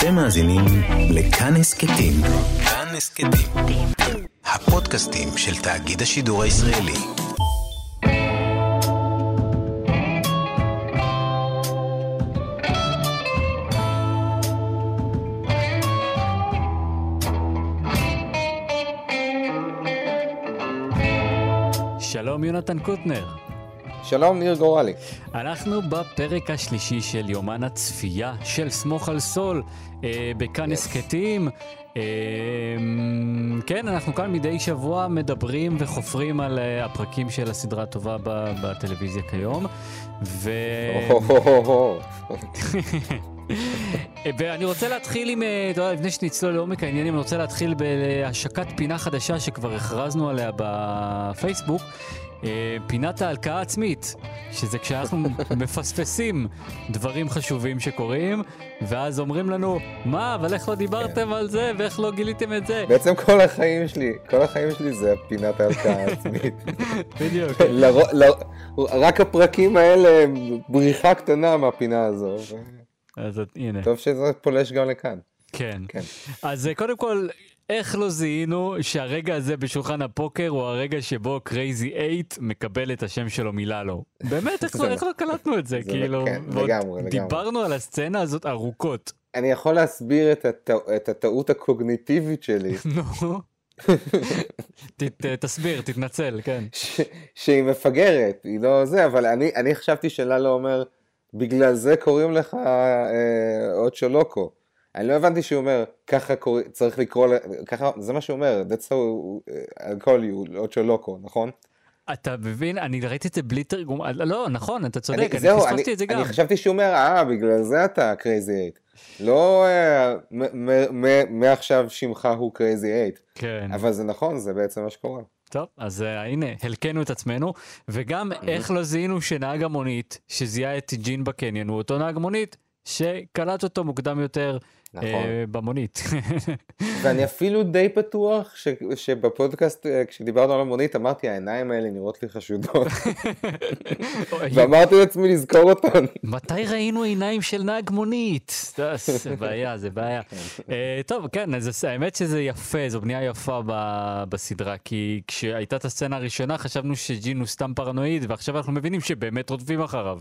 אתם מאזינים לכאן הסכתים. כאן הסכתים. הפודקאסטים של תאגיד השידור הישראלי. שלום יונתן קוטנר. שלום, ניר גורלי. אנחנו בפרק השלישי של יומן הצפייה של סמוך על סול, אה, בכאן הסכתים. אה, כן, אנחנו כאן מדי שבוע מדברים וחופרים על אה, הפרקים של הסדרה הטובה בטלוויזיה כיום. ו... ואני רוצה להתחיל עם, אה, אתה יודע, לפני שנצלול לעומק העניינים, אני רוצה להתחיל בהשקת פינה חדשה שכבר הכרזנו עליה בפייסבוק. אה, פינת ההלקאה העצמית, שזה כשאנחנו מפספסים דברים חשובים שקורים, ואז אומרים לנו, מה, אבל איך לא דיברתם על זה, ואיך לא גיליתם את זה? בעצם כל החיים שלי, כל החיים שלי זה פינת ההלקאה העצמית. בדיוק. רק הפרקים האלה הם בריחה קטנה מהפינה הזו. אז הנה, טוב שזה פולש גם לכאן. כן. כן. אז אה, קודם כל, איך לא זיהינו שהרגע הזה בשולחן הפוקר הוא הרגע שבו קרייזי 8 מקבל את השם שלו מיללו? באמת, איך לא- זה איך לא קלטנו את זה? זה כאילו, כן, ועוד לגמרי, לגמרי. דיברנו על הסצנה הזאת ארוכות. אני יכול להסביר את הטע- את הטעות הקוגניטיבית שלי, נו. ת- ת- תסביר, תתנצל, כן. ש- שהיא מפגרת, היא לא זה, אבל אני אני חשבתי שללו אומר, בגלל זה קוראים לך אה, אוצ'ו לוקו. אני לא הבנתי שהוא אומר, ככה קורא, צריך לקרוא, ככה, זה מה שהוא אומר, that's how I'll call you, Ocho Loco, נכון? אתה מבין? אני ראיתי את זה בלי תרגום. אה, לא, נכון, אתה צודק, אני- אני זהו, פספסתי אני- את זה גם. אני חשבתי שהוא אומר, אה, בגלל זה אתה קרייזי אייט. לא אה, מעכשיו שמך הוא קרייזי אייט. כן. אבל זה נכון, זה בעצם מה שקורה. טוב, אז uh, הנה, הלקינו את עצמנו, וגם איך לא זיהינו שנהג המונית שזיהה את ג'ין בקניון הוא אותו נהג מונית שקלט אותו מוקדם יותר נכון. אה, במונית. ואני אפילו די בטוח ש- שבפודקאסט, אה, כשדיברנו על המונית, אמרתי, העיניים האלה נראות לי חשודות. ואמרתי לעצמי לזכור אותן. מתי ראינו עיניים של נהג מונית? זה- בעיה, זה בעיה. אה, טוב, כן, אז האמת שזה יפה, זו בנייה יפה בסדרה, כי כשהייתה את הסצנה הראשונה חשבנו שג'ין הוא סתם פרנואיד, ועכשיו אנחנו מבינים שבאמת רודפים אחריו.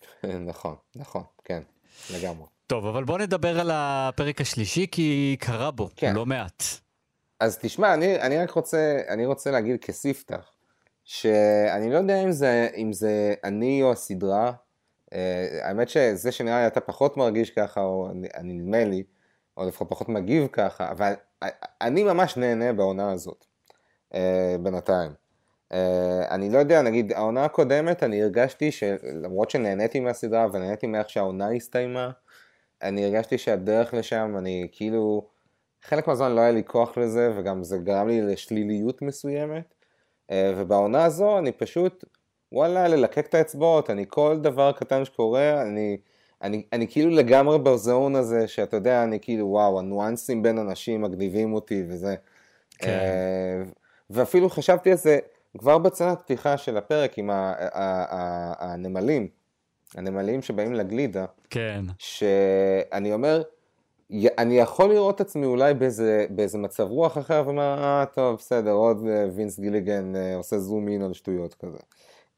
נכון, נכון, כן, לגמרי. טוב, אבל בוא נדבר על הפרק השלישי, כי קרה בו כן. לא מעט. אז תשמע, אני, אני רק רוצה, אני רוצה להגיד כספתח, שאני לא יודע אם זה, אם זה אני או הסדרה, אה, האמת שזה שנראה לי אתה פחות מרגיש ככה, או אני, אני נדמה לי, או לפחות פחות מגיב ככה, אבל אני ממש נהנה בעונה הזאת, אה, בינתיים. אה, אני לא יודע, נגיד העונה הקודמת, אני הרגשתי שלמרות שנהניתי מהסדרה ונהניתי מאיך שהעונה הסתיימה, אני הרגשתי שהדרך לשם, אני כאילו, חלק מהזמן לא היה לי כוח לזה, וגם זה גרם לי לשליליות מסוימת. אה, ובעונה הזו אני פשוט, וואלה, ללקק את האצבעות, אני כל דבר קטן שקורה, אני, אני, אני כאילו לגמרי בזון הזה, שאתה יודע, אני כאילו, וואו, הניואנסים בין אנשים מגניבים אותי וזה. כן. אה, ואפילו חשבתי על זה כבר בצנת פתיחה של הפרק עם הנמלים, הנמלים שבאים לגלידה. כן. שאני אומר, אני יכול לראות את עצמי אולי באיזה, באיזה מצב רוח אחר, ואומר, אה, טוב, בסדר, עוד אה, וינס גיליגן אה, עושה זום אין על שטויות כזה.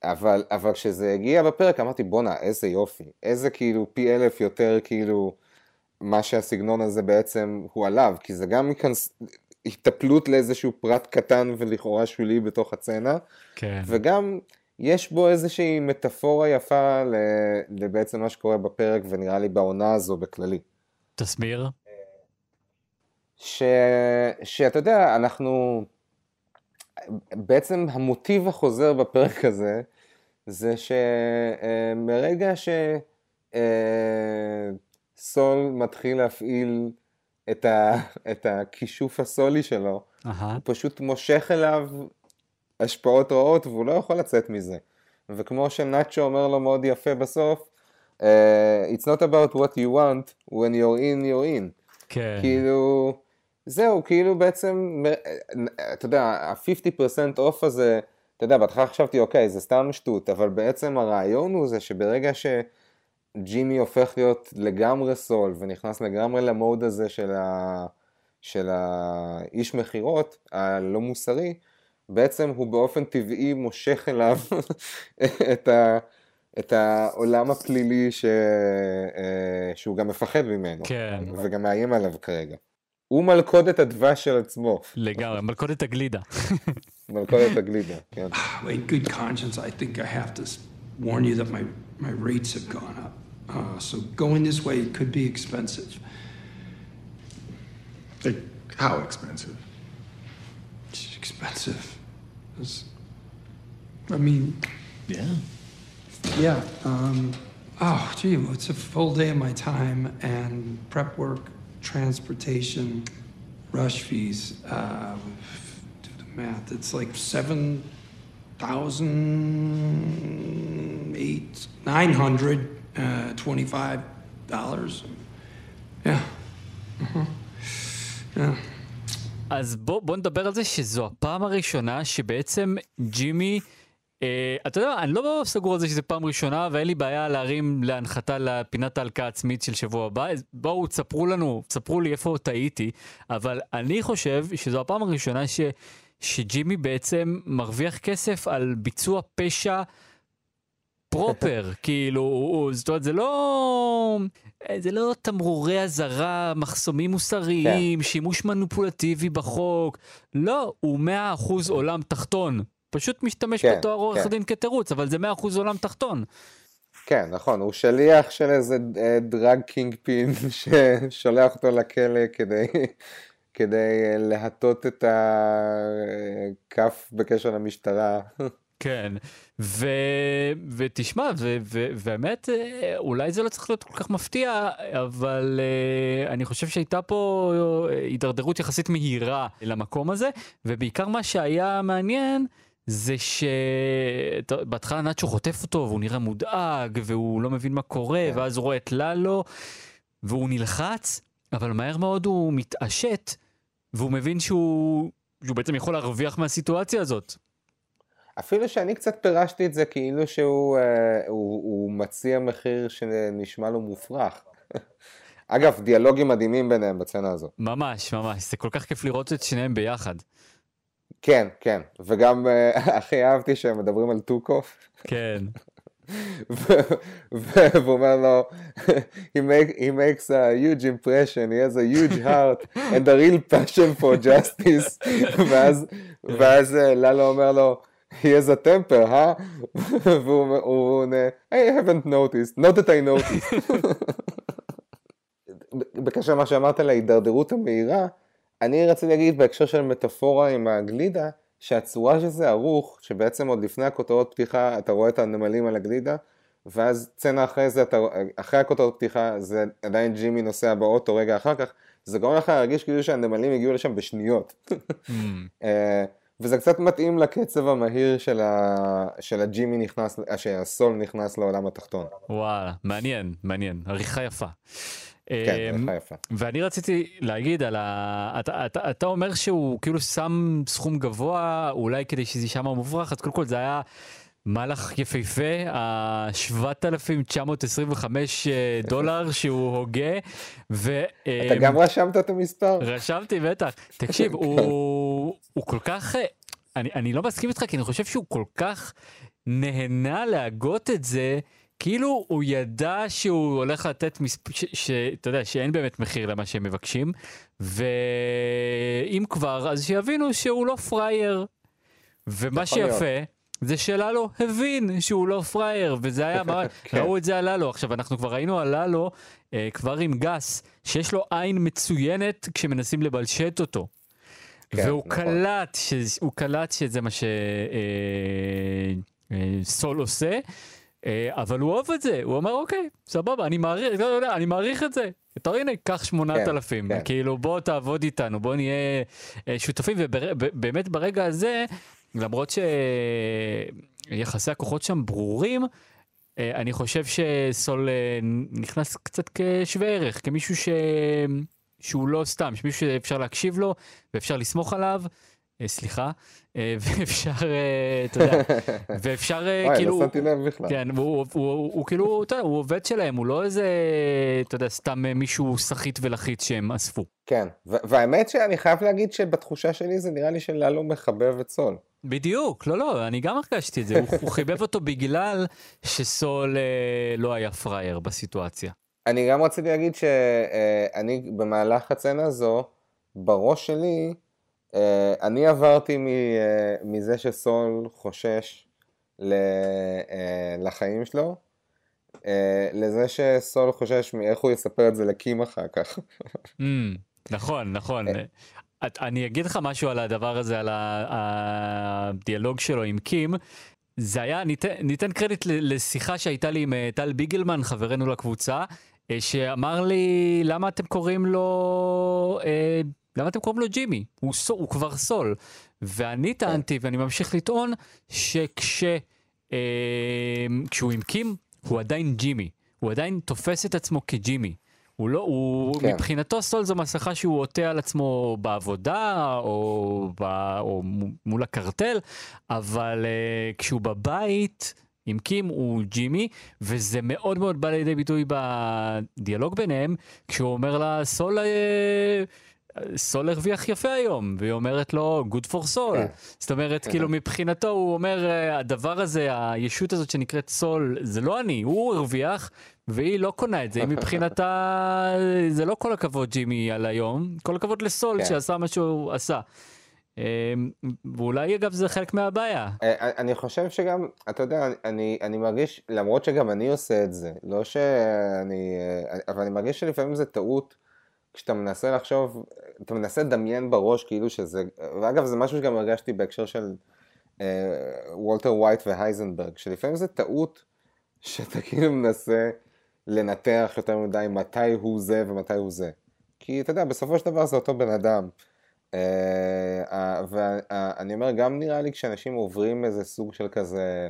אבל, אבל כשזה הגיע בפרק, אמרתי, בואנה, איזה יופי, איזה כאילו פי אלף יותר כאילו, מה שהסגנון הזה בעצם הוא עליו, כי זה גם מכנס... היטפלות לאיזשהו פרט קטן ולכאורה שולי בתוך הצצנה, כן. וגם יש בו איזושהי מטאפורה יפה לבעצם מה שקורה בפרק ונראה לי בעונה הזו בכללי. תסביר. ש... שאתה יודע, אנחנו... בעצם המוטיב החוזר בפרק הזה, זה שמרגע שסול מתחיל להפעיל את, ה... את הכישוף הסולי שלו, אהה. הוא פשוט מושך אליו השפעות רעות והוא לא יכול לצאת מזה. וכמו שנאצ'ו אומר לו מאוד יפה בסוף, uh, It's not about what you want, when you're in, you're in. כן. כאילו, זהו, כאילו בעצם, אתה יודע, ה-50% אוף הזה, אתה יודע, בהתחלה חשבתי, אוקיי, זה סתם שטות, אבל בעצם הרעיון הוא זה שברגע ש... ג'ימי הופך להיות לגמרי סול ונכנס לגמרי למוד הזה של, ה, של האיש מכירות הלא מוסרי, בעצם הוא באופן טבעי מושך אליו את, ה, את העולם הפלילי ש, אה, שהוא גם מפחד ממנו, כן. וגם מאיים עליו כרגע. הוא מלכודת הדבש של עצמו. לגמרי, מלכודת הגלידה. מלכודת הגלידה, כן. In good conscience, I think I have to warn you that my, my rates have gone up. Uh, so going this way could be expensive. Like, how expensive? It's expensive. It's- I mean, Yeah. yeah. Um, oh, gee, well, it's a full day of my time and prep work, transportation, rush fees. Uh, do the math. It's like seven thousand eight nine hundred uh, twenty-five dollars. Yeah. Uh-huh. Yeah. אז בוא, בוא נדבר על זה שזו הפעם הראשונה שבעצם ג'ימי, אה, אתה יודע, אני לא סגור על זה שזו פעם ראשונה ואין לי בעיה להרים להנחתה לפינת ההלקאה העצמית של שבוע הבא. אז בואו תספרו לנו, תספרו לי איפה טעיתי, אבל אני חושב שזו הפעם הראשונה ש, שג'ימי בעצם מרוויח כסף על ביצוע פשע proper, כאילו, זאת אומרת, זה לא... זה לא תמרורי אזהרה, מחסומים מוסריים, כן. שימוש מניפולטיבי בחוק. לא, הוא 100% עולם תחתון. פשוט משתמש כן, בתואר עורך כן. דין כתירוץ, אבל זה 100% עולם תחתון. כן, נכון, הוא שליח של איזה אה, drug kingpin ששולח אותו לכלא כדי, כדי אה, להטות את הכף בקשר למשטרה. כן, ו... ותשמע, ו... ו... והאמת, אה, אולי זה לא צריך להיות כל כך מפתיע, אבל uh, אני חושב שהייתה פה אה, הידרדרות יחסית מהירה למקום הזה, ובעיקר מה שהיה מעניין זה שבהתחלה נאצ'ו חוטף אותו והוא נראה מודאג והוא לא מבין מה קורה, כן. ואז הוא רואה את ללו והוא נלחץ, אבל מהר מאוד הוא מתעשת והוא מבין שהוא, שהוא בעצם יכול להרוויח מהסיטואציה הזאת. אפילו שאני קצת פירשתי את זה כאילו שהוא אה, הוא, הוא מציע מחיר שנשמע לו מופרך. אגב, דיאלוגים מדהימים ביניהם בצנה הזו. ממש, ממש, זה כל כך כיף לראות את שניהם ביחד. כן, כן, וגם אה, הכי אהבתי שהם מדברים על טוקו. כן, והוא אומר לו, he, make, he makes a huge impression, he has a huge heart and a real passion for justice, ואז, ואז אה, ללו אומר לו, he has a temper, אה? והוא הוא עונה, I haven't noticed, not that I noticed. בקשר למה שאמרת על ההידרדרות המהירה, אני רציתי להגיד בהקשר של מטאפורה עם הגלידה, שהצורה שזה ערוך, שבעצם עוד לפני הכותרות פתיחה אתה רואה את הנמלים על הגלידה, ואז צנע אחרי זה, אתה, אחרי הכותרות פתיחה זה עדיין ג'ימי נוסע באוטו רגע אחר כך, זה גורם לך להרגיש כאילו שהנמלים הגיעו לשם בשניות. וזה קצת מתאים לקצב המהיר של, ה, של הג'ימי נכנס, אה, שהסול נכנס לעולם התחתון. וואלה, מעניין, מעניין, עריכה יפה. כן, אמ, עריכה יפה. ואני רציתי להגיד על ה... אתה, אתה, אתה אומר שהוא כאילו שם סכום גבוה, אולי כדי שזה יישמע מופרך, אז קודם כל זה היה מהלך יפהפה, ה-7,925 אה, דולר שהוא הוגה. ו, אתה אמ, גם רשמת את המספר? רשמתי, בטח. תקשיב, הוא, הוא כל כך... אה, אני, אני לא מסכים איתך, כי אני חושב שהוא כל כך נהנה להגות את זה, כאילו הוא ידע שהוא הולך לתת מספר, שאתה יודע, שאין באמת מחיר למה שהם מבקשים, ואם כבר, אז שיבינו שהוא לא פראייר. ומה יכול להיות. זה שללו הבין שהוא לא פראייר, וזה היה, מה- כן. ראו את זה על ללו. עכשיו, אנחנו כבר ראינו על ללו, אה, כבר עם גס, שיש לו עין מצוינת כשמנסים לבלשט אותו. כן, והוא נכון. קלט, ש- הוא קלט שזה מה שסול עושה, אה, אבל הוא אוהב את זה, הוא אמר אוקיי, סבבה, אני מעריך, לא יודע, אני מעריך את זה. אתה הנה, קח 8,000, כן. כאילו בוא תעבוד איתנו, בוא נהיה אה, שותפים, ובאמת ברגע הזה, למרות שיחסי הכוחות שם ברורים, אה, אני חושב שסול אה, נכנס קצת כשווה ערך, כמישהו ש... שהוא לא סתם, שמישהו שאפשר להקשיב לו ואפשר לסמוך עליו, אה, סליחה, ואפשר, אתה יודע, ואפשר אה, וואי, כאילו, לא שמתי לב בכלל. כן, הוא, כאילו, אתה יודע, הוא עובד שלהם, הוא לא איזה, אתה יודע, סתם מישהו סחיט ולחיץ שהם אספו. כן, והאמת שאני חייב להגיד שבתחושה שלי זה נראה לי שללו מחבב את סול. בדיוק, לא, לא, אני גם הרגשתי את זה, הוא, הוא חיבב אותו בגלל שסול אה, לא היה פראייר בסיטואציה. אני גם רציתי להגיד שאני במהלך הסצנה הזו, בראש שלי, אה, אני עברתי מ- אה, מזה שסול חושש ל- אה, לחיים שלו, אה, לזה שסול חושש מאיך הוא יספר את זה לקים אחר כך. Mm, נכון, נכון. את- אני אגיד לך משהו על הדבר הזה, על הדיאלוג שלו עם קים. זה היה, ניתן, ניתן קרדיט לשיחה שהייתה לי עם אה, טל ביגלמן, חברנו לקבוצה, אה, שאמר לי, למה אתם קוראים לו, אה, למה אתם קוראים לו ג'ימי? הוא, סו, הוא כבר סול. ואני טענתי, ואני ממשיך לטעון, שכש... אה, כשהוא עם קים, הוא עדיין ג'ימי. הוא עדיין תופס את עצמו כג'ימי. הוא לא, הוא, כן. כן. מבחינתו סול זו מסכה שהוא עוטה על עצמו בעבודה או, ב, או מול הקרטל, אבל uh, כשהוא בבית עם קים הוא ג'ימי, וזה מאוד מאוד בא לידי ביטוי בדיאלוג ביניהם, כשהוא אומר לה סול... אה, סול הרוויח יפה היום, והיא אומרת לו good for soul. כן. זאת אומרת, כאילו מבחינתו הוא אומר, אה, הדבר הזה, הישות הזאת שנקראת סול, זה לא אני, הוא הרוויח, והיא לא קונה את זה, היא מבחינתה, זה לא כל הכבוד ג'ימי על היום, כל הכבוד לסול כן. שעשה מה שהוא עשה. אה, ואולי אגב זה חלק מהבעיה. אה, אני חושב שגם, אתה יודע, אני, אני מרגיש, למרות שגם אני עושה את זה, לא שאני, אה, אבל אני מרגיש שלפעמים זה טעות, כשאתה מנסה לחשוב, אתה מנסה לדמיין בראש כאילו שזה, ואגב זה משהו שגם הרגשתי בהקשר של אה, וולטר ווייט והייזנברג, שלפעמים זה טעות שאתה כאילו מנסה לנתח יותר מדי מתי הוא זה ומתי הוא זה. כי אתה יודע, בסופו של דבר זה אותו בן אדם. ואני אומר, גם נראה לי כשאנשים עוברים איזה סוג של כזה,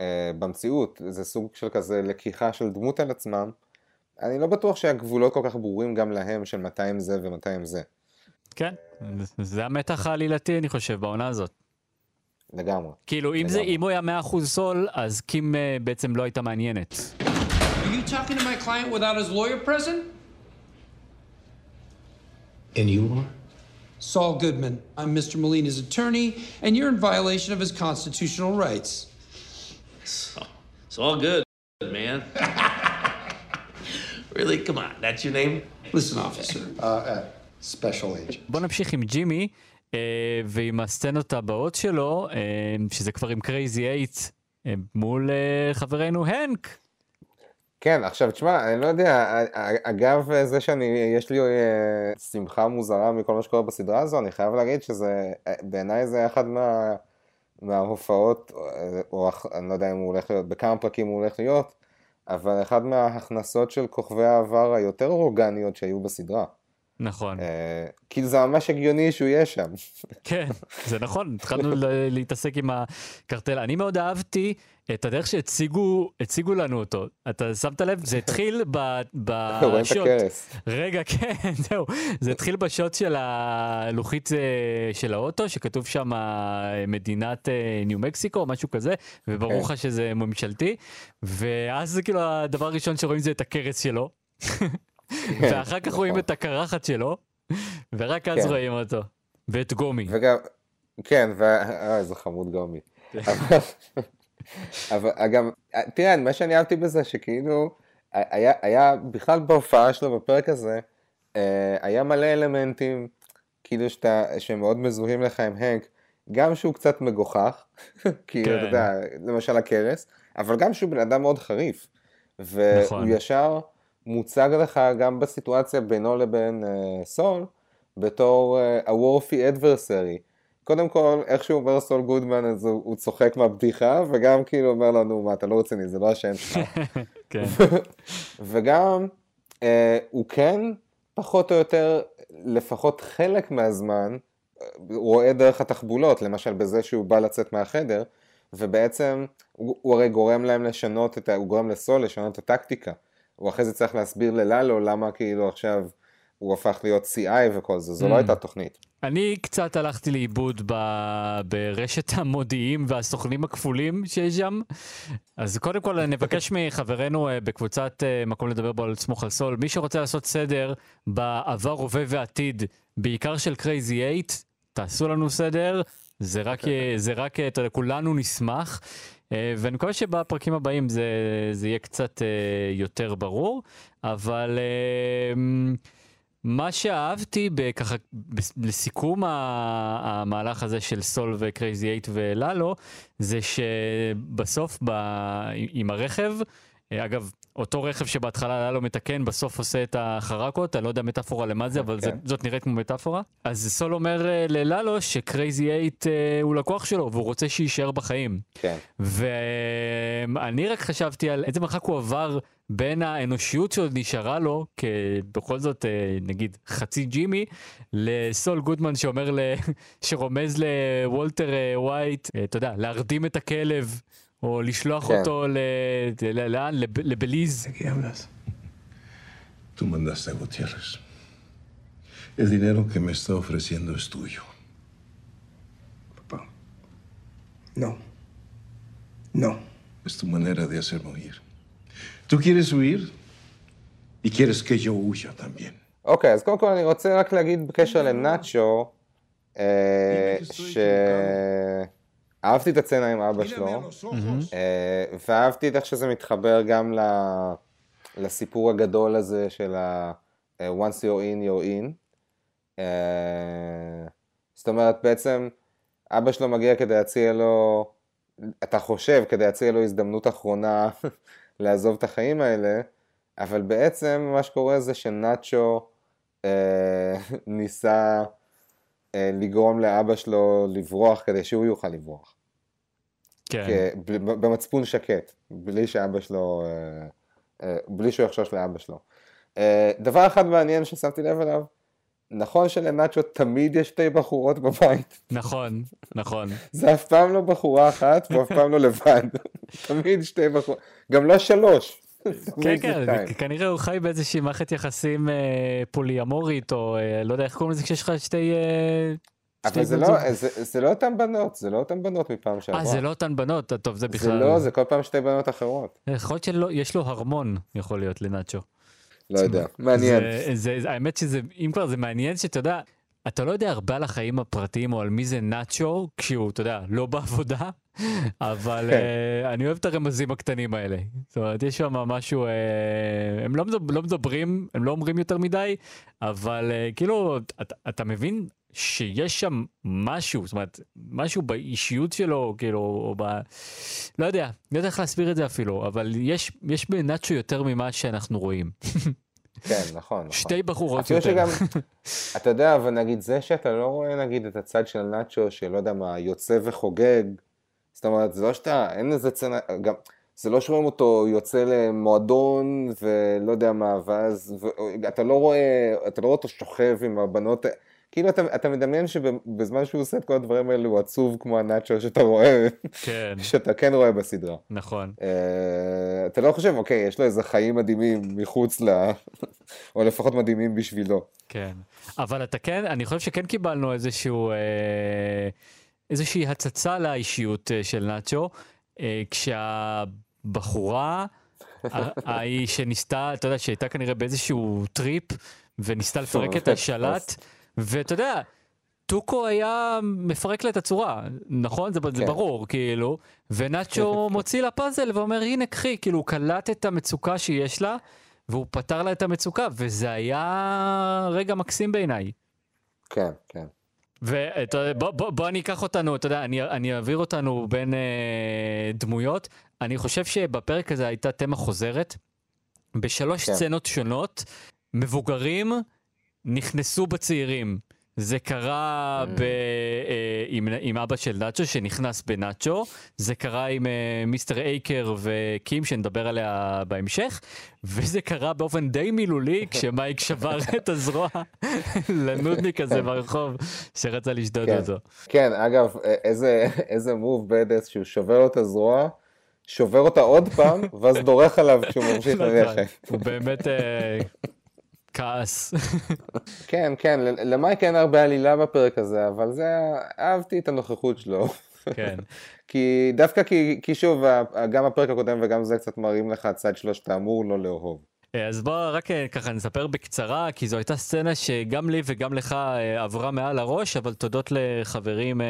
אה, במציאות, איזה סוג של כזה לקיחה של דמות על עצמם, אני לא בטוח שהגבולות כל כך ברורים גם להם של מתי הם זה ומתי הם זה. כן, זה המתח העלילתי אני חושב בעונה הזאת. לגמרי. כאילו אם זה, לגמרי. אם הוא היה 100% סול, אז קים אה, בעצם לא הייתה מעניינת. Are you talking to my client without his lawyer present? And you are? Saul Goodman. I'm Mr. Molina's attorney, and you're in violation of his constitutional rights. So, it's all good, man. really? Come on, that's your name? Listen, officer. Uh, special agent. בוא נמשיך עם ג'ימי אה, ועם הסצנות הבאות שלו, אה, שזה כבר עם קרייזי אייט אה, מול אה, חברנו הנק. כן, עכשיו תשמע, אני לא יודע, אגב זה שאני, יש לי אה, שמחה מוזרה מכל מה שקורה בסדרה הזו, אני חייב להגיד שזה, אה, בעיניי זה אחד מה, מההופעות, אה, או אני לא יודע אם הוא הולך להיות, בכמה פרקים הוא הולך להיות, אבל אחד מההכנסות של כוכבי העבר היותר אורגניות שהיו בסדרה. נכון, אה, כאילו זה ממש הגיוני שהוא יהיה שם. כן, זה נכון, התחלנו להתעסק עם הקרטל. אני מאוד אהבתי את הדרך שהציגו הציגו לנו אותו. אתה שמת לב? זה התחיל ב- בשוט. רגע, כן, זהו. זה התחיל בשוט של הלוחית אה, של האוטו, שכתוב שם אה, מדינת אה, ניו מקסיקו או משהו כזה, וברור לך שזה ממשלתי, ואז זה כאילו הדבר הראשון שרואים זה את הכרס שלו, ואחר כך רואים את הקרחת שלו, ורק אז כן. רואים אותו. ואת גומי. וגם, כן. אה, איזה חמוד גומי. אבל, אבל גם, תראה, מה שאני אהבתי בזה, שכאילו, היה, היה בכלל בהופעה שלו בפרק הזה, אה, היה מלא אלמנטים, כאילו שאתה, שהם מאוד מזוהים לך עם הנק, גם שהוא קצת מגוחך, כן. אתה יודע, למשל הכרס, אבל גם שהוא בן אדם מאוד חריף. והוא נכון. ישר מוצג לך גם בסיטואציה בינו לבין אה, סול, בתור אה, ה-Warfy adversary. קודם כל, איך שהוא אומר סול גודמן, אז הוא, הוא צוחק מהבדיחה, וגם כאילו אומר לנו, מה, אתה לא רציני, זה לא השם שלך. כן, וגם, אה, הוא כן, פחות או יותר, לפחות חלק מהזמן, אה, רואה דרך התחבולות, למשל בזה שהוא בא לצאת מהחדר, ובעצם הוא, הוא הרי גורם להם לשנות את ה... הוא גורם לסול לשנות את הטקטיקה. הוא אחרי זה צריך להסביר ללאלו למה כאילו עכשיו הוא הפך להיות CI וכל זה, זו לא Mm. הייתה תוכנית. אני קצת הלכתי לאיבוד ב... ברשת המודיעים והסוכנים הכפולים שיש שם. אז קודם כל נבקש מחברינו אה, בקבוצת אה, מקום לדבר בו על סמוך על סול, מי שרוצה לעשות סדר בעבר, הווה ועתיד, בעיקר של קרייזי 8, תעשו לנו סדר, זה רק, אה, זה רק, אתה יודע, כולנו נשמח. אה, ואני מקווה שבפרקים הבאים זה, זה יהיה קצת אה, יותר ברור, אבל אה, מה שאהבתי ככה לסיכום המהלך הזה של סול וקרייזי 8 וללו, זה שבסוף ב... עם הרכב, אגב, אותו רכב שבהתחלה ללו מתקן, בסוף עושה את החרקות, אני לא יודע מטאפורה למה זה, אבל כן. זאת נראית כמו מטאפורה. אז סול אומר אה, לללו שקרייזי 8 אה, הוא לקוח שלו, והוא רוצה שיישאר בחיים. כן. ואני רק חשבתי על איזה מרחק הוא עבר בין האנושיות שעוד נשארה לו, כבכל זאת אה, נגיד חצי ג'ימי, לסול גודמן שאומר, ל... שרומז לוולטר אה, ווייט, אה, אתה יודע, להרדים את הכלב, או לשלוח כן. אותו ל... לאן? לב... לבליז. Tú mandaste a Gutiérrez. El dinero que me está ofreciendo es tuyo. Papá. No. No. Es tu manera de hacerme huir. Tú quieres huir y quieres que yo huya también. אוקיי, אז קודם כל אני רוצה רק להגיד בקשר לנאצ'ו, אה, שאהבתי את הצצנה עם אבא שלו, אה, ואהבתי את איך שזה מתחבר גם ל- לסיפור הגדול הזה של ה- אה, once you're in, you're in. אה, זאת אומרת, בעצם אבא שלו מגיע כדי להציע לו, אתה חושב, כדי להציע לו הזדמנות אחרונה לעזוב את החיים האלה, אבל בעצם מה שקורה זה שנאצ'ו ניסה לגרום לאבא שלו לברוח כדי שהוא יוכל לברוח. כן. במצפון שקט, בלי שאבא שלו, אה, אה, בלי שהוא יחשוש לאבא שלו. אה, דבר אחד מעניין ששמתי לב אליו, נכון שלנאצ'ו תמיד יש שתי בחורות בבית, נכון, נכון. זה אף פעם לא בחורה אחת והוא אף פעם לא לבד, תמיד שתי בחורות, גם לא שלוש. כן, כן, כנראה הוא חי באיזושהי מערכת יחסים פוליאמורית, או לא יודע איך קוראים לזה כשיש לך שתי... אה, אבל זה לא. זה, זה לא אותן בנות, זה לא אותן בנות מפעם שעברה. אה, זה לא אותן בנות, טוב, זה זה בכלל... לא, זה כל פעם שתי בנות אחרות. יכול להיות שיש לו הרמון, יכול להיות, לנאצ'ו. לא יודע, מעניין. זה, זה, זה, האמת שזה, אם כבר זה מעניין שאתה יודע, אתה לא יודע הרבה על החיים הפרטיים או על מי זה נאצ'ו, כשהוא, אתה יודע, לא בעבודה, אבל uh, אני אוהב את הרמזים הקטנים האלה. זאת אומרת, יש שם משהו, uh, הם לא, מדבר, לא מדברים, הם לא אומרים יותר מדי, אבל uh, כאילו, אתה, אתה מבין שיש שם משהו, זאת אומרת, משהו באישיות שלו, כאילו, או ב... לא יודע, לא יודע איך להסביר את זה אפילו, אבל יש, יש בנאצ'ו יותר ממה שאנחנו רואים. כן, נכון, נכון. שתי בחורות יותר. שגם, אתה יודע, אבל נגיד זה שאתה לא רואה נגיד את הצד של נאצ'ו, שלא יודע מה, יוצא וחוגג, זאת אומרת, זה לא שאתה, אין איזה צנע, גם, זה לא שרואים אותו יוצא למועדון ולא יודע מה, ואז, ו- אתה לא רואה, אתה לא רואה אותו שוכב עם הבנות, כאילו אתה, אתה מדמיין שבזמן שהוא עושה את כל הדברים האלה הוא עצוב כמו הנאצ'ו שאתה רואה, כן, שאתה כן רואה בסדרה. נכון. אה, אתה לא חושב, אוקיי, יש לו איזה חיים מדהימים מחוץ ל... או לפחות מדהימים בשבילו. כן. אבל אתה כן, אני חושב שכן קיבלנו איזשהו, אה, איזושהי הצצה לאישיות אה, של נאצ'ו, אה, כשהבחורה, ההיא שניסתה, אתה יודע, שהייתה כנראה באיזשהו טריפ, וניסתה לפרק את השלט, ואתה יודע, טוקו היה מפרק לה את הצורה, נכון? זה, זה כן. ברור, כאילו, ונאצ'ו מוציא לה פאזל ואומר, הנה, קחי, כאילו, הוא קלט את המצוקה שיש לה, והוא פתר לה את המצוקה, וזה היה רגע מקסים בעיניי. כן, כן. ובוא בוא, בוא אני אקח אותנו, אתה יודע, אני, אני אעביר אותנו בין אה, דמויות. אני חושב שבפרק הזה הייתה תמה חוזרת. בשלוש כן. סצנות שונות, מבוגרים נכנסו בצעירים. זה קרה ב, אה, עם, עם אבא של נאצ'ו שנכנס בנאצ'ו, זה קרה עם אה, מיסטר אייקר וקים שנדבר עליה בהמשך, וזה קרה באופן די מילולי כשמייק שבר את הזרוע לנודניק הזה ברחוב שרצה לשדוד כן. אותו. כן, אגב, איזה, איזה מוב בדס שהוא שובר לו את הזרוע, שובר אותה עוד פעם, ואז דורך עליו כשהוא ממשיך נכון, ללכת. הוא באמת, אה, כעס. כן, כן, למייק אין הרבה עלילה בפרק הזה, אבל זה, אהבתי את הנוכחות שלו. כן. כי דווקא כי, כי שוב, גם הפרק הקודם וגם זה קצת מראים לך צד שלו שאתה אמור לא לאהוב. אה, אז בוא רק אה, ככה נספר בקצרה, כי זו הייתה סצנה שגם לי וגם לך אה, עברה מעל הראש, אבל תודות לחברים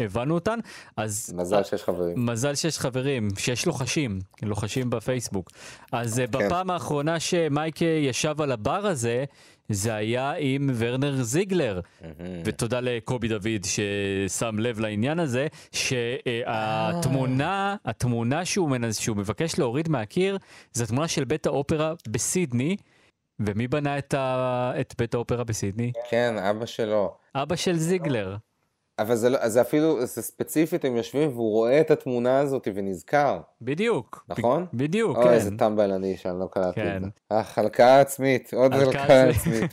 הבנו אותן. אז מזל שיש חברים. מזל שיש חברים, שיש לוחשים, לוחשים בפייסבוק. אז כן. בפעם האחרונה שמייק ישב על הבר הזה, זה היה עם ורנר זיגלר. ותודה לקובי דוד ששם לב לעניין הזה, שהתמונה, התמונה שהוא, מנס, שהוא מבקש להוריד מהקיר, זה תמונה של בית האופרה בסידני. ומי בנה את, ה... את בית האופרה בסידני? כן, אבא שלו. אבא של זיגלר. אבל זה, לא, זה אפילו, זה ספציפית, הם יושבים והוא רואה את התמונה הזאת ונזכר. בדיוק. נכון? ב- בדיוק, אוי, כן. איזה טמבל אני שאני לא קלטתי כן. את זה. אה, הלקאה עצמית, עוד הלקאה הלקאה עצמית.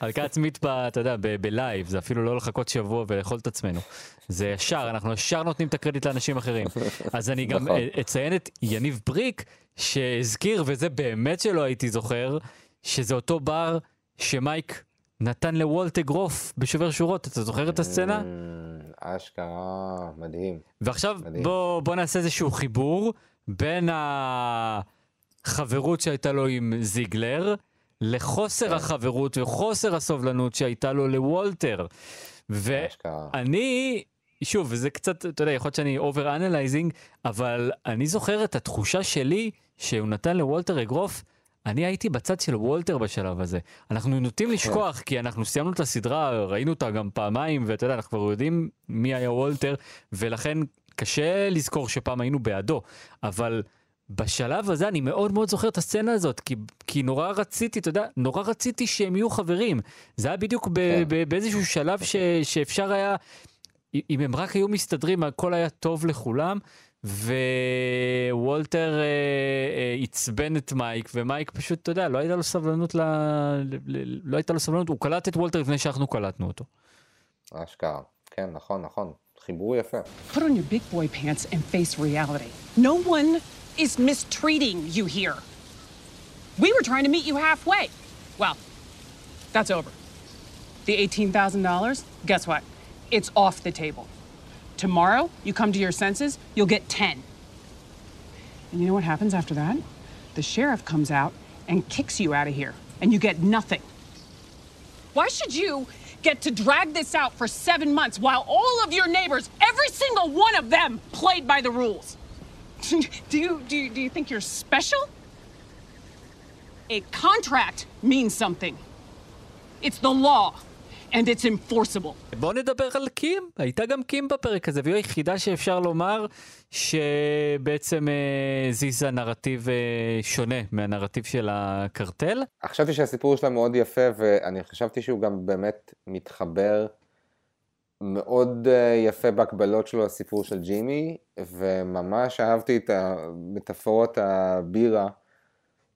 הלקאה עצמית, ב- אתה יודע, ב- בלייב, זה אפילו לא לחכות שבוע ולאכול את עצמנו. זה ישר, אנחנו ישר נותנים את הקרדיט לאנשים אחרים. אז אני גם נכון. אציין את יניב בריק, שהזכיר, וזה באמת שלא הייתי זוכר, שזה אותו בר שמייק נתן לוולט אגרוף בשובר שורות, אתה זוכר את הסצנה? אמ, אשכרה, מדהים. ועכשיו מדהים. בוא, בוא נעשה איזשהו חיבור בין החברות שהייתה לו עם זיגלר לחוסר כן. החברות וחוסר הסובלנות שהייתה לו לוולטר. ואני, שוב, זה קצת, אתה יודע, יכול להיות שאני over analyzing, אבל אני זוכר את התחושה שלי שהוא נתן לוולטר אגרוף. אני הייתי בצד של וולטר בשלב הזה. אנחנו נוטים לשכוח, כי אנחנו סיימנו את הסדרה, ראינו אותה גם פעמיים, ואתה יודע, אנחנו כבר יודעים מי היה וולטר, ולכן קשה לזכור שפעם היינו בעדו. אבל בשלב הזה אני מאוד מאוד זוכר את הסצנה הזאת, כי, כי נורא רציתי, אתה יודע, נורא רציתי שהם יהיו חברים. זה היה בדיוק ב, כן. ב, באיזשהו שלב ש, שאפשר היה, אם הם רק היו מסתדרים, הכל היה טוב לכולם. ווולטר אה, אה, עצבן את מייק, ומייק פשוט, אתה יודע, לא הייתה לו סבלנות ל... ל... ל... לא הייתה לו סבלנות, הוא קלט את וולטר לפני שאנחנו קלטנו אותו. אשכרה. כן, נכון, נכון. חיבור יפה. Put on your big boy pants and face reality. No one is mistreating you here. We were trying to meet you halfway. Well, that's over. The $18,000, guess what? It's off the table. Tomorrow, you come to your senses, you'll get 10. And you know what happens after that? The sheriff comes out and kicks you out of here, and you get nothing. Why should you get to drag this out for seven months while all of your neighbors, every single one of them, played by the rules? do, you, do, you, do you think you're special? A contract means something. It's the law, and it's enforceable. בואו נדבר על קים, הייתה גם קים בפרק הזה, והיא היחידה שאפשר לומר שבעצם אה, זיזה נרטיב אה, שונה מהנרטיב של הקרטל. חשבתי שהסיפור שלה מאוד יפה, ואני חשבתי שהוא גם באמת מתחבר מאוד אה, יפה בהקבלות שלו לסיפור של ג'ימי, וממש אהבתי את המטאפורות הבירה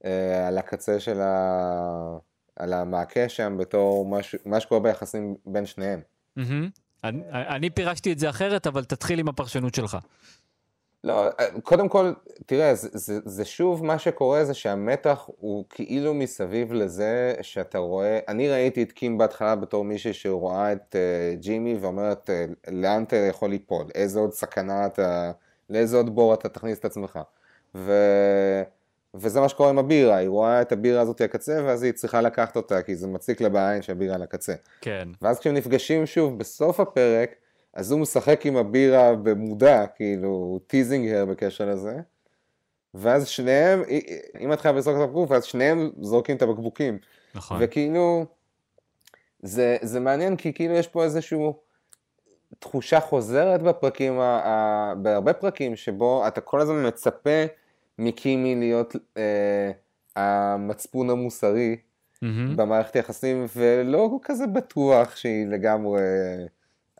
אה, על הקצה של ה... על המעקה שם בתור מש... מה שקורה ביחסים בין שניהם. מהמם. אני, אני פירשתי את זה אחרת, אבל תתחיל עם הפרשנות שלך. לא, קודם כל, תראה, זה, זה, זה שוב מה שקורה זה שהמתח הוא כאילו מסביב לזה שאתה רואה, אני ראיתי את קים בהתחלה בתור מישהי שרואה את uh, ג'ימי ואומרת uh, לאן אתה יכול ליפול, איזה עוד סכנה אתה, לאיזה עוד בור אתה תכניס את עצמך. ו... וזה מה שקורה עם הבירה, היא רואה את הבירה הזאת הקצה ואז היא צריכה לקחת אותה כי זה מציק לה בעין שהבירה על הקצה. כן. ואז כשהם נפגשים שוב בסוף הפרק, אז הוא משחק עם הבירה במודע, כאילו, teasing her בקשר לזה. ואז שניהם, אם את חייבת לזרוק את הבקבוק, ואז שניהם זורקים את הבקבוקים. נכון. וכאילו, זה, זה מעניין כי כאילו יש פה איזושהי תחושה חוזרת בפרקים, ה, ה, בהרבה פרקים, שבו אתה כל הזמן מצפה מקימי להיות אה, המצפון המוסרי מהמם. במערכת יחסים, ולא כזה בטוח שהיא לגמרי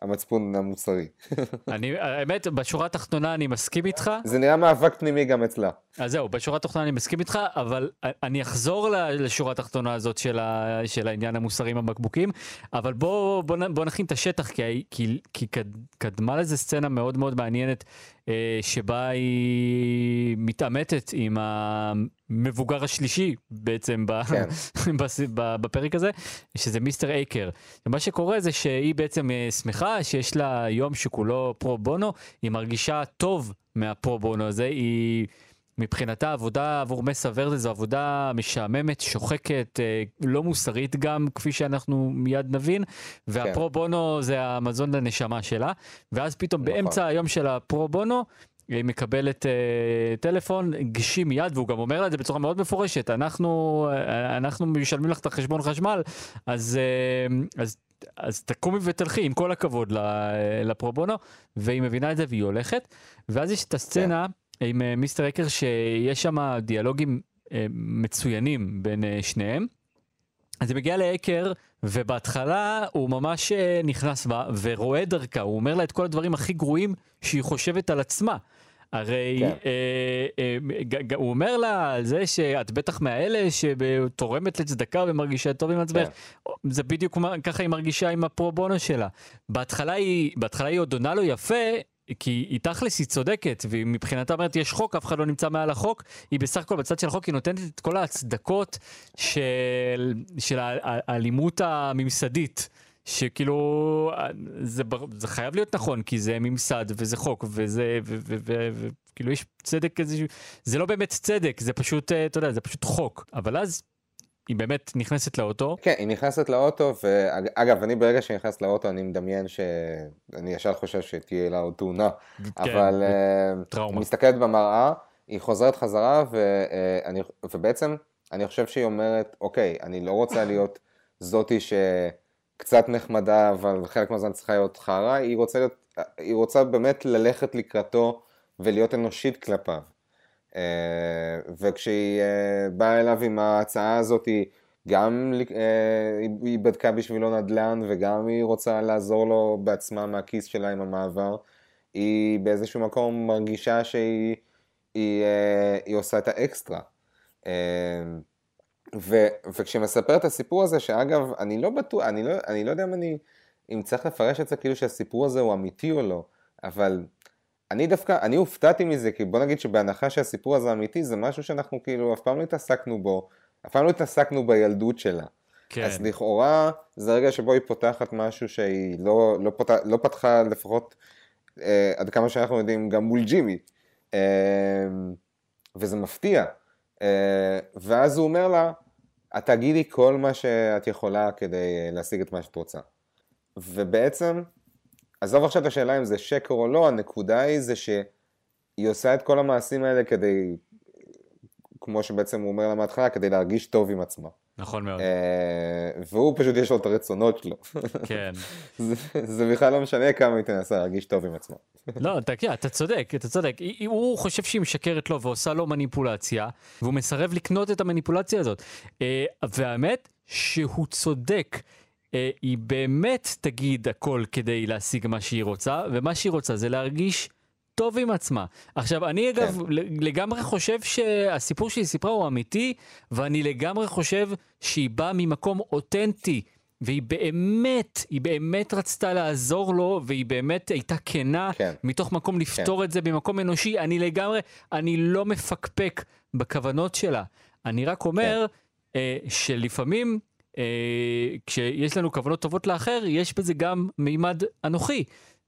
המצפון המוסרי. אני, האמת, בשורה התחתונה אני מסכים איתך. זה נראה מאבק פנימי גם אצלה. אז זהו, בשורה התחתונה אני מסכים איתך, אבל אני אחזור לשורה התחתונה הזאת של, ה, של העניין המוסרי עם הבקבוקים, אבל בוא, בוא, בוא נכין את השטח, כי, כי, כי קד, קדמה לזה סצנה מאוד מאוד מעניינת אה, שבה היא מתעמתת עם המבוגר השלישי בעצם כן. בפרק הזה, שזה מיסטר אייקר. ומה שקורה זה שהיא בעצם אה, שמחה שיש לה יום שכולו פרו בונו, היא מרגישה טוב מהפרו בונו הזה, היא... מבחינתה עבודה עבור מסה ורדה זו עבודה משעממת, שוחקת, אה, לא מוסרית גם, כפי שאנחנו מיד נבין, והפרו בונו זה המזון לנשמה שלה, ואז פתאום נכון. באמצע היום של הפרו בונו, היא מקבלת אה, טלפון, גשי מיד, והוא גם אומר לה את זה בצורה מאוד מפורשת, אנחנו, אה, אנחנו משלמים לך את החשבון חשמל, אז, אה, אז, אז תקומי ותלכי, עם כל הכבוד לפרו בונו, והיא מבינה את זה והיא הולכת, ואז יש את הסצנה עם אה, מיסטר אקר שיש שם דיאלוגים אה, מצוינים בין אה, שניהם. אז היא מגיעה לאקר, ובהתחלה הוא ממש נכנס בה ורואה דרכה, הוא אומר לה את כל הדברים הכי גרועים שהיא חושבת על עצמה. הרי כן. אה, אה, ג- ג- הוא אומר לה על זה שאת בטח מהאלה שתורמת לצדקה ומרגישה טוב עם עצמך. זה בדיוק ככה היא מרגישה עם הפרו בונו שלה. בהתחלה היא, בהתחלה היא עוד עונה לו יפה, כי היא תכלס היא צודקת, והיא מבחינתה אומרת יש חוק, אף אחד לא נמצא מעל החוק, היא בסך הכל בצד של החוק, היא נותנת את כל ההצדקות של, של האלימות הממסדית. שכאילו זה, זה חייב להיות נכון כי זה ממסד וזה חוק וזה וכאילו יש צדק איזה זה לא באמת צדק זה פשוט אה, אתה יודע זה פשוט חוק אבל אז היא באמת נכנסת לאוטו כן, היא נכנסת לאוטו, ואגב, אני ברגע שהיא נכנסת לאוטו, אני מדמיין ש... אני ישר חושב שתהיה לה עוד תאונה, אבל אה, טראומה. היא מסתכלת במראה, היא חוזרת חזרה, ואני, ובעצם אני חושב שהיא אומרת, אוקיי, אני לא רוצה להיות זאתי שקצת נחמדה, אבל חלק מהזמן צריכה להיות חרא, היא רוצה, להיות, היא רוצה באמת ללכת לקראתו ולהיות אנושית כלפיו. אה, וכשהיא אה, באה אליו עם ההצעה הזאת, היא גם אה, היא- בדקה בשבילו נדל"ן וגם היא רוצה לעזור לו בעצמה מהכיס שלה עם המעבר. היא באיזשהו מקום מרגישה שהיא היא, היא עושה את האקסטרה. ו, וכשהיא מספרת את הסיפור הזה, שאגב, אני לא בטוח, אני לא, אני לא יודע אם אני, אם צריך לפרש את זה כאילו שהסיפור הזה הוא אמיתי או לא, אבל אני דווקא, אני הופתעתי מזה, כי בוא נגיד שבהנחה שהסיפור הזה אמיתי, זה משהו שאנחנו כאילו אף פעם לא התעסקנו בו, אף פעם לא התעסקנו בילדות שלה. כן. אז לכאורה, זה רגע שבו היא פותחת משהו שהיא לא, לא, פותח, לא פתחה לפחות, אה, עד כמה שאנחנו יודעים, גם מול ג'ימי. אה, וזה מפתיע. אה, ואז הוא אומר לה, את תגידי כל מה שאת יכולה כדי אה, להשיג את מה שאת רוצה. ובעצם, עזוב עכשיו את השאלה אם זה שקר או לא, הנקודה היא זה שהיא עושה את כל המעשים האלה כדי, כמו שבעצם הוא אומר לה מההתחלה, כדי להרגיש טוב עם עצמה. נכון מאוד אה, והוא פשוט יש לו את הרצונות שלו. כן זה, זה בכלל לא משנה כמה היא תנסה להרגיש טוב עם עצמה. לא, אתה, כן, אתה צודק, אתה צודק. הוא חושב שהיא משקרת לו ועושה לו מניפולציה, והוא מסרב לקנות את המניפולציה הזאת. אה, והאמת שהוא צודק. אה, היא באמת תגיד הכל כדי להשיג מה שהיא רוצה, ומה שהיא רוצה זה להרגיש טוב עם עצמה. עכשיו, אני אגב ל- לגמרי חושב שהסיפור שהיא סיפרה הוא אמיתי, ואני לגמרי חושב שהיא באה ממקום אותנטי. והיא באמת, היא באמת רצתה לעזור לו, והיא באמת הייתה כנה, כן. מתוך מקום לפתור את זה במקום אנושי. אני לגמרי, אני לא מפקפק בכוונות שלה. אני רק אומר אה, שלפעמים, אה, כשיש לנו כוונות טובות לאחר, יש בזה גם מימד אנוכי.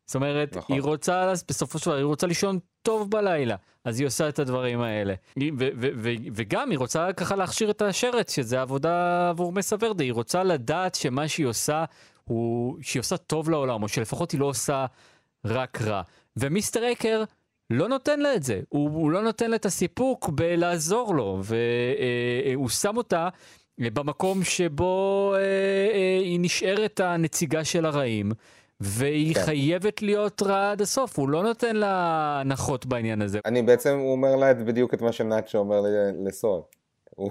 זאת אומרת, נכון. היא רוצה, בסופו של דבר, היא רוצה לישון טוב בלילה, אז היא עושה את הדברים האלה. וגם היא רוצה ככה להכשיר את השרץ, שזה עבודה עבור מסה ורדה, היא רוצה לדעת שמה שהיא עושה, הוא, שהיא עושה טוב לעולם, או שלפחות היא לא עושה רק רע. ומיסטר אקר לא נותן לה את זה, הוא, הוא לא נותן לה את הסיפוק בלעזור לו, והוא שם אותה במקום שבו אה, אה, היא נשארת הנציגה של הרעים. והיא כן. חייבת להיות רעה עד הסוף, הוא לא נותן לה הנחות בעניין הזה. אני בעצם, הוא אומר לה בדיוק את מה שנאצ'ו אומר לסול.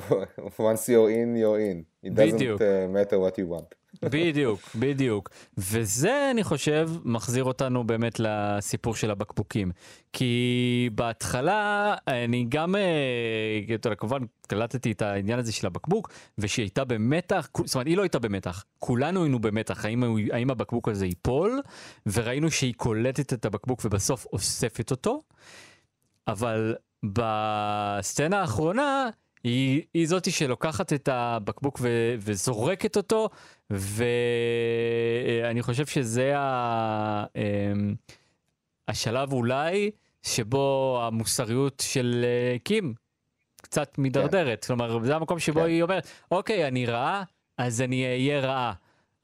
once you're in, you're in. It doesn't uh, matter what you want. בדיוק, בדיוק. וזה, אני חושב, מחזיר אותנו באמת לסיפור של הבקבוקים. כי בהתחלה, אני גם, אה, כמובן, קלטתי את העניין הזה של הבקבוק, ושהיא הייתה במתח, זאת אומרת, היא לא הייתה במתח, כולנו היינו במתח, האם, האם הבקבוק הזה ייפול, וראינו שהיא קולטת את הבקבוק ובסוף אוספת אותו. אבל בסצנה האחרונה, היא, היא זאתי שלוקחת את הבקבוק ו, וזורקת אותו, ואני חושב שזה ה, אמ, השלב אולי שבו המוסריות של אה, קים קצת מידרדרת. כלומר, זה המקום שבו כן. היא אומרת, אוקיי, אני רעה, אז אני אהיה רעה.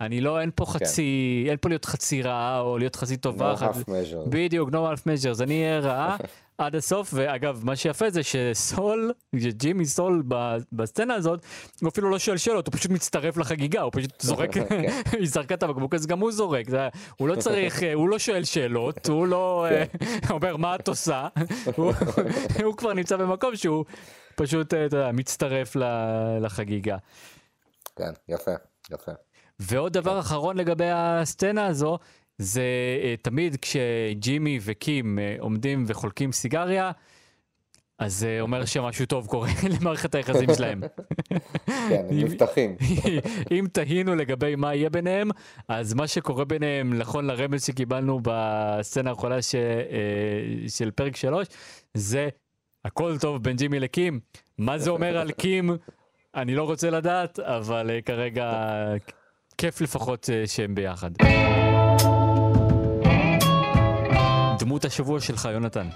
אני לא, אין פה חצי, אין פה להיות חצי רעה או להיות חצי טובה. No half measures. בדיוק, no half measures, אני אהיה רעה עד הסוף, ואגב, מה שיפה זה שסול, ג'ימי סול בסצנה הזאת, הוא אפילו לא שואל שאלות, הוא פשוט מצטרף לחגיגה, הוא פשוט זורק, כן. היא זרקה את הבקבוק, אז גם הוא זורק, זה, הוא לא צריך, אה, הוא לא שואל שאלות, הוא לא אה, אומר מה את עושה, הוא, הוא כבר נמצא במקום שהוא פשוט, אה, אתה יודע, מצטרף לחגיגה. כן, יפה, יפה. ועוד דבר אחרון לגבי הסצנה הזו, זה אה, תמיד כשג'ימי וקים אה, עומדים וחולקים סיגריה, אז זה אומר שמשהו טוב קורה למערכת היחסים שלהם. כן, הם נפתחים. אם תהינו לגבי מה יהיה ביניהם, אז מה שקורה ביניהם, נכון לרמז שקיבלנו בסצנה האחרונה ש, אה, של פרק 3, זה הכל טוב בין ג'ימי לקים. מה זה אומר על קים? אני לא רוצה לדעת, אבל אה, כרגע כיף לפחות אה, שהם ביחד. דמות השבוע שלך, יונתן.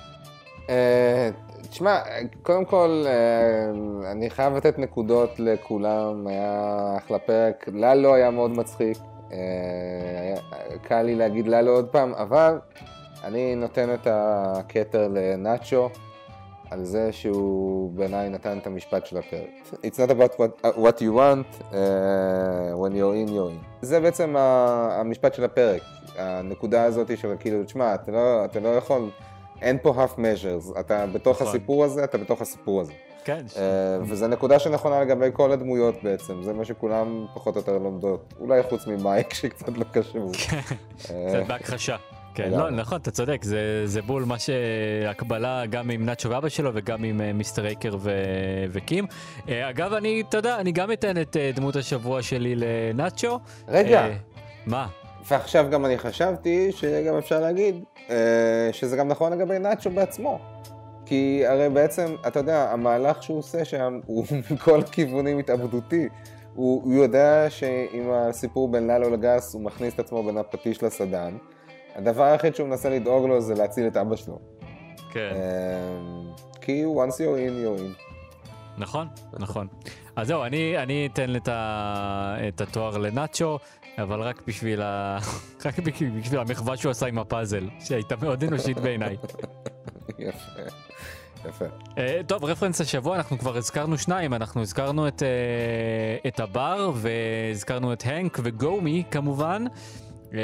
אה, תשמע, קודם כל, אה, אני חייב לתת נקודות לכולם, היה אחלה פרק, ללו היה מאוד מצחיק, קל לי להגיד ללו עוד פעם, אבל אני נותן את הכתר לנאצ'ו על זה שהוא בעיניי נתן את המשפט של הפרק. It's not about what, what you want, uh, when you're in, you're in. זה בעצם המשפט של הפרק, הנקודה הזאת של כאילו, תשמע, אתה לא, אתה לא יכול, אין פה half measures, אתה בתוך נכון. הסיפור הזה, אתה בתוך הסיפור הזה. כן, Uh, וזו נקודה שנכונה לגבי כל הדמויות בעצם, זה מה שכולם פחות או יותר לומדות, אולי חוץ ממייק שקצת לא קשור. קצת בהכחשה. כן. לא, נכון, אתה צודק, זה, זה בול מה שהקבלה גם עם נאצ'ו ואבא שלו וגם עם אה, מיסטר אייקר ו... וקים. אה, אגב, אני, אתה יודע, אני גם אתן את אה, דמות השבוע שלי לנאצ'ו. רגע. אה, מה? ועכשיו גם אני חשבתי שגם אפשר להגיד אה, שזה גם נכון לגבי נאצ'ו בעצמו. כי הרי בעצם, אתה יודע, המהלך שהוא עושה שם הוא מכל כיוונים התאבדותי. הוא, הוא יודע שעם הסיפור בין ללו לגס הוא מכניס את עצמו בין הפטיש לסדן. הדבר היחיד שהוא מנסה לדאוג לו זה להציל את אבא שלו. כן. אה, כי once you're in, you're in. נכון, נכון. אז זהו, אני, אני אתן את, ה, את התואר לנאצ'ו, אבל רק בשביל, ה, רק בשביל המחווה שהוא עשה עם הפאזל, שהייתה מאוד אנושית בעיניי. יפה, יפה. Uh, טוב, רפרנס השבוע, אנחנו כבר הזכרנו שניים, אנחנו הזכרנו את, uh, את הבר והזכרנו את הנק וגומי כמובן. Um,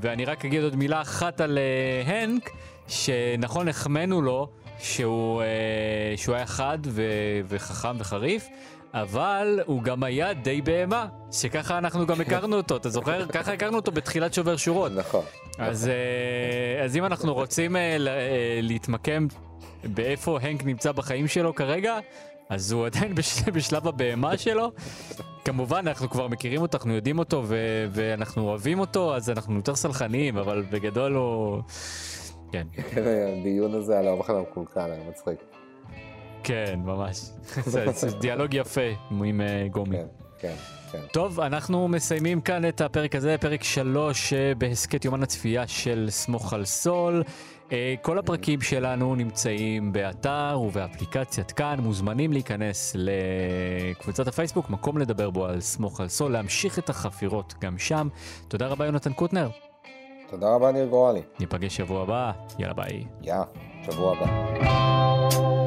ואני רק אגיד עוד מילה אחת על uh, הנק, שנכון החמאנו לו שהוא, uh, שהוא היה חד ו- וחכם וחריף, אבל הוא גם היה די בהמה, שככה אנחנו גם הכרנו אותו, אתה זוכר? ככה הכרנו אותו בתחילת שובר שורות. נכון. אז, אה, אז אם אנחנו רוצים אה, אה, להתמקם באיפה הנק נמצא בחיים שלו כרגע, אז הוא עדיין בש, בשלב הבהמה שלו. כמובן, אנחנו כבר מכירים אותו, אנחנו יודעים אותו ו- ואנחנו אוהבים אותו, אז אנחנו יותר סלחניים, אבל בגדול הוא... כן, הדיון הזה על האוכל המקולקל היה מצחיק. כן, ממש. זה, דיאלוג יפה עם אה, גומי. כן, כן, כן. טוב, אנחנו מסיימים כאן את הפרק הזה, פרק שלוש אה, בהסכת יומן הצפייה של סמוך על סול. אה, כל הפרקים שלנו נמצאים באתר ובאפליקציית כאן, מוזמנים להיכנס לקבוצת הפייסבוק, מקום לדבר בו על סמוך על סול, להמשיך את החפירות גם שם. תודה רבה יונתן קוטנר, תודה רבה ניר גורלי. ניפגש שבוע הבא, יאללה ביי. יא, שבוע הבא.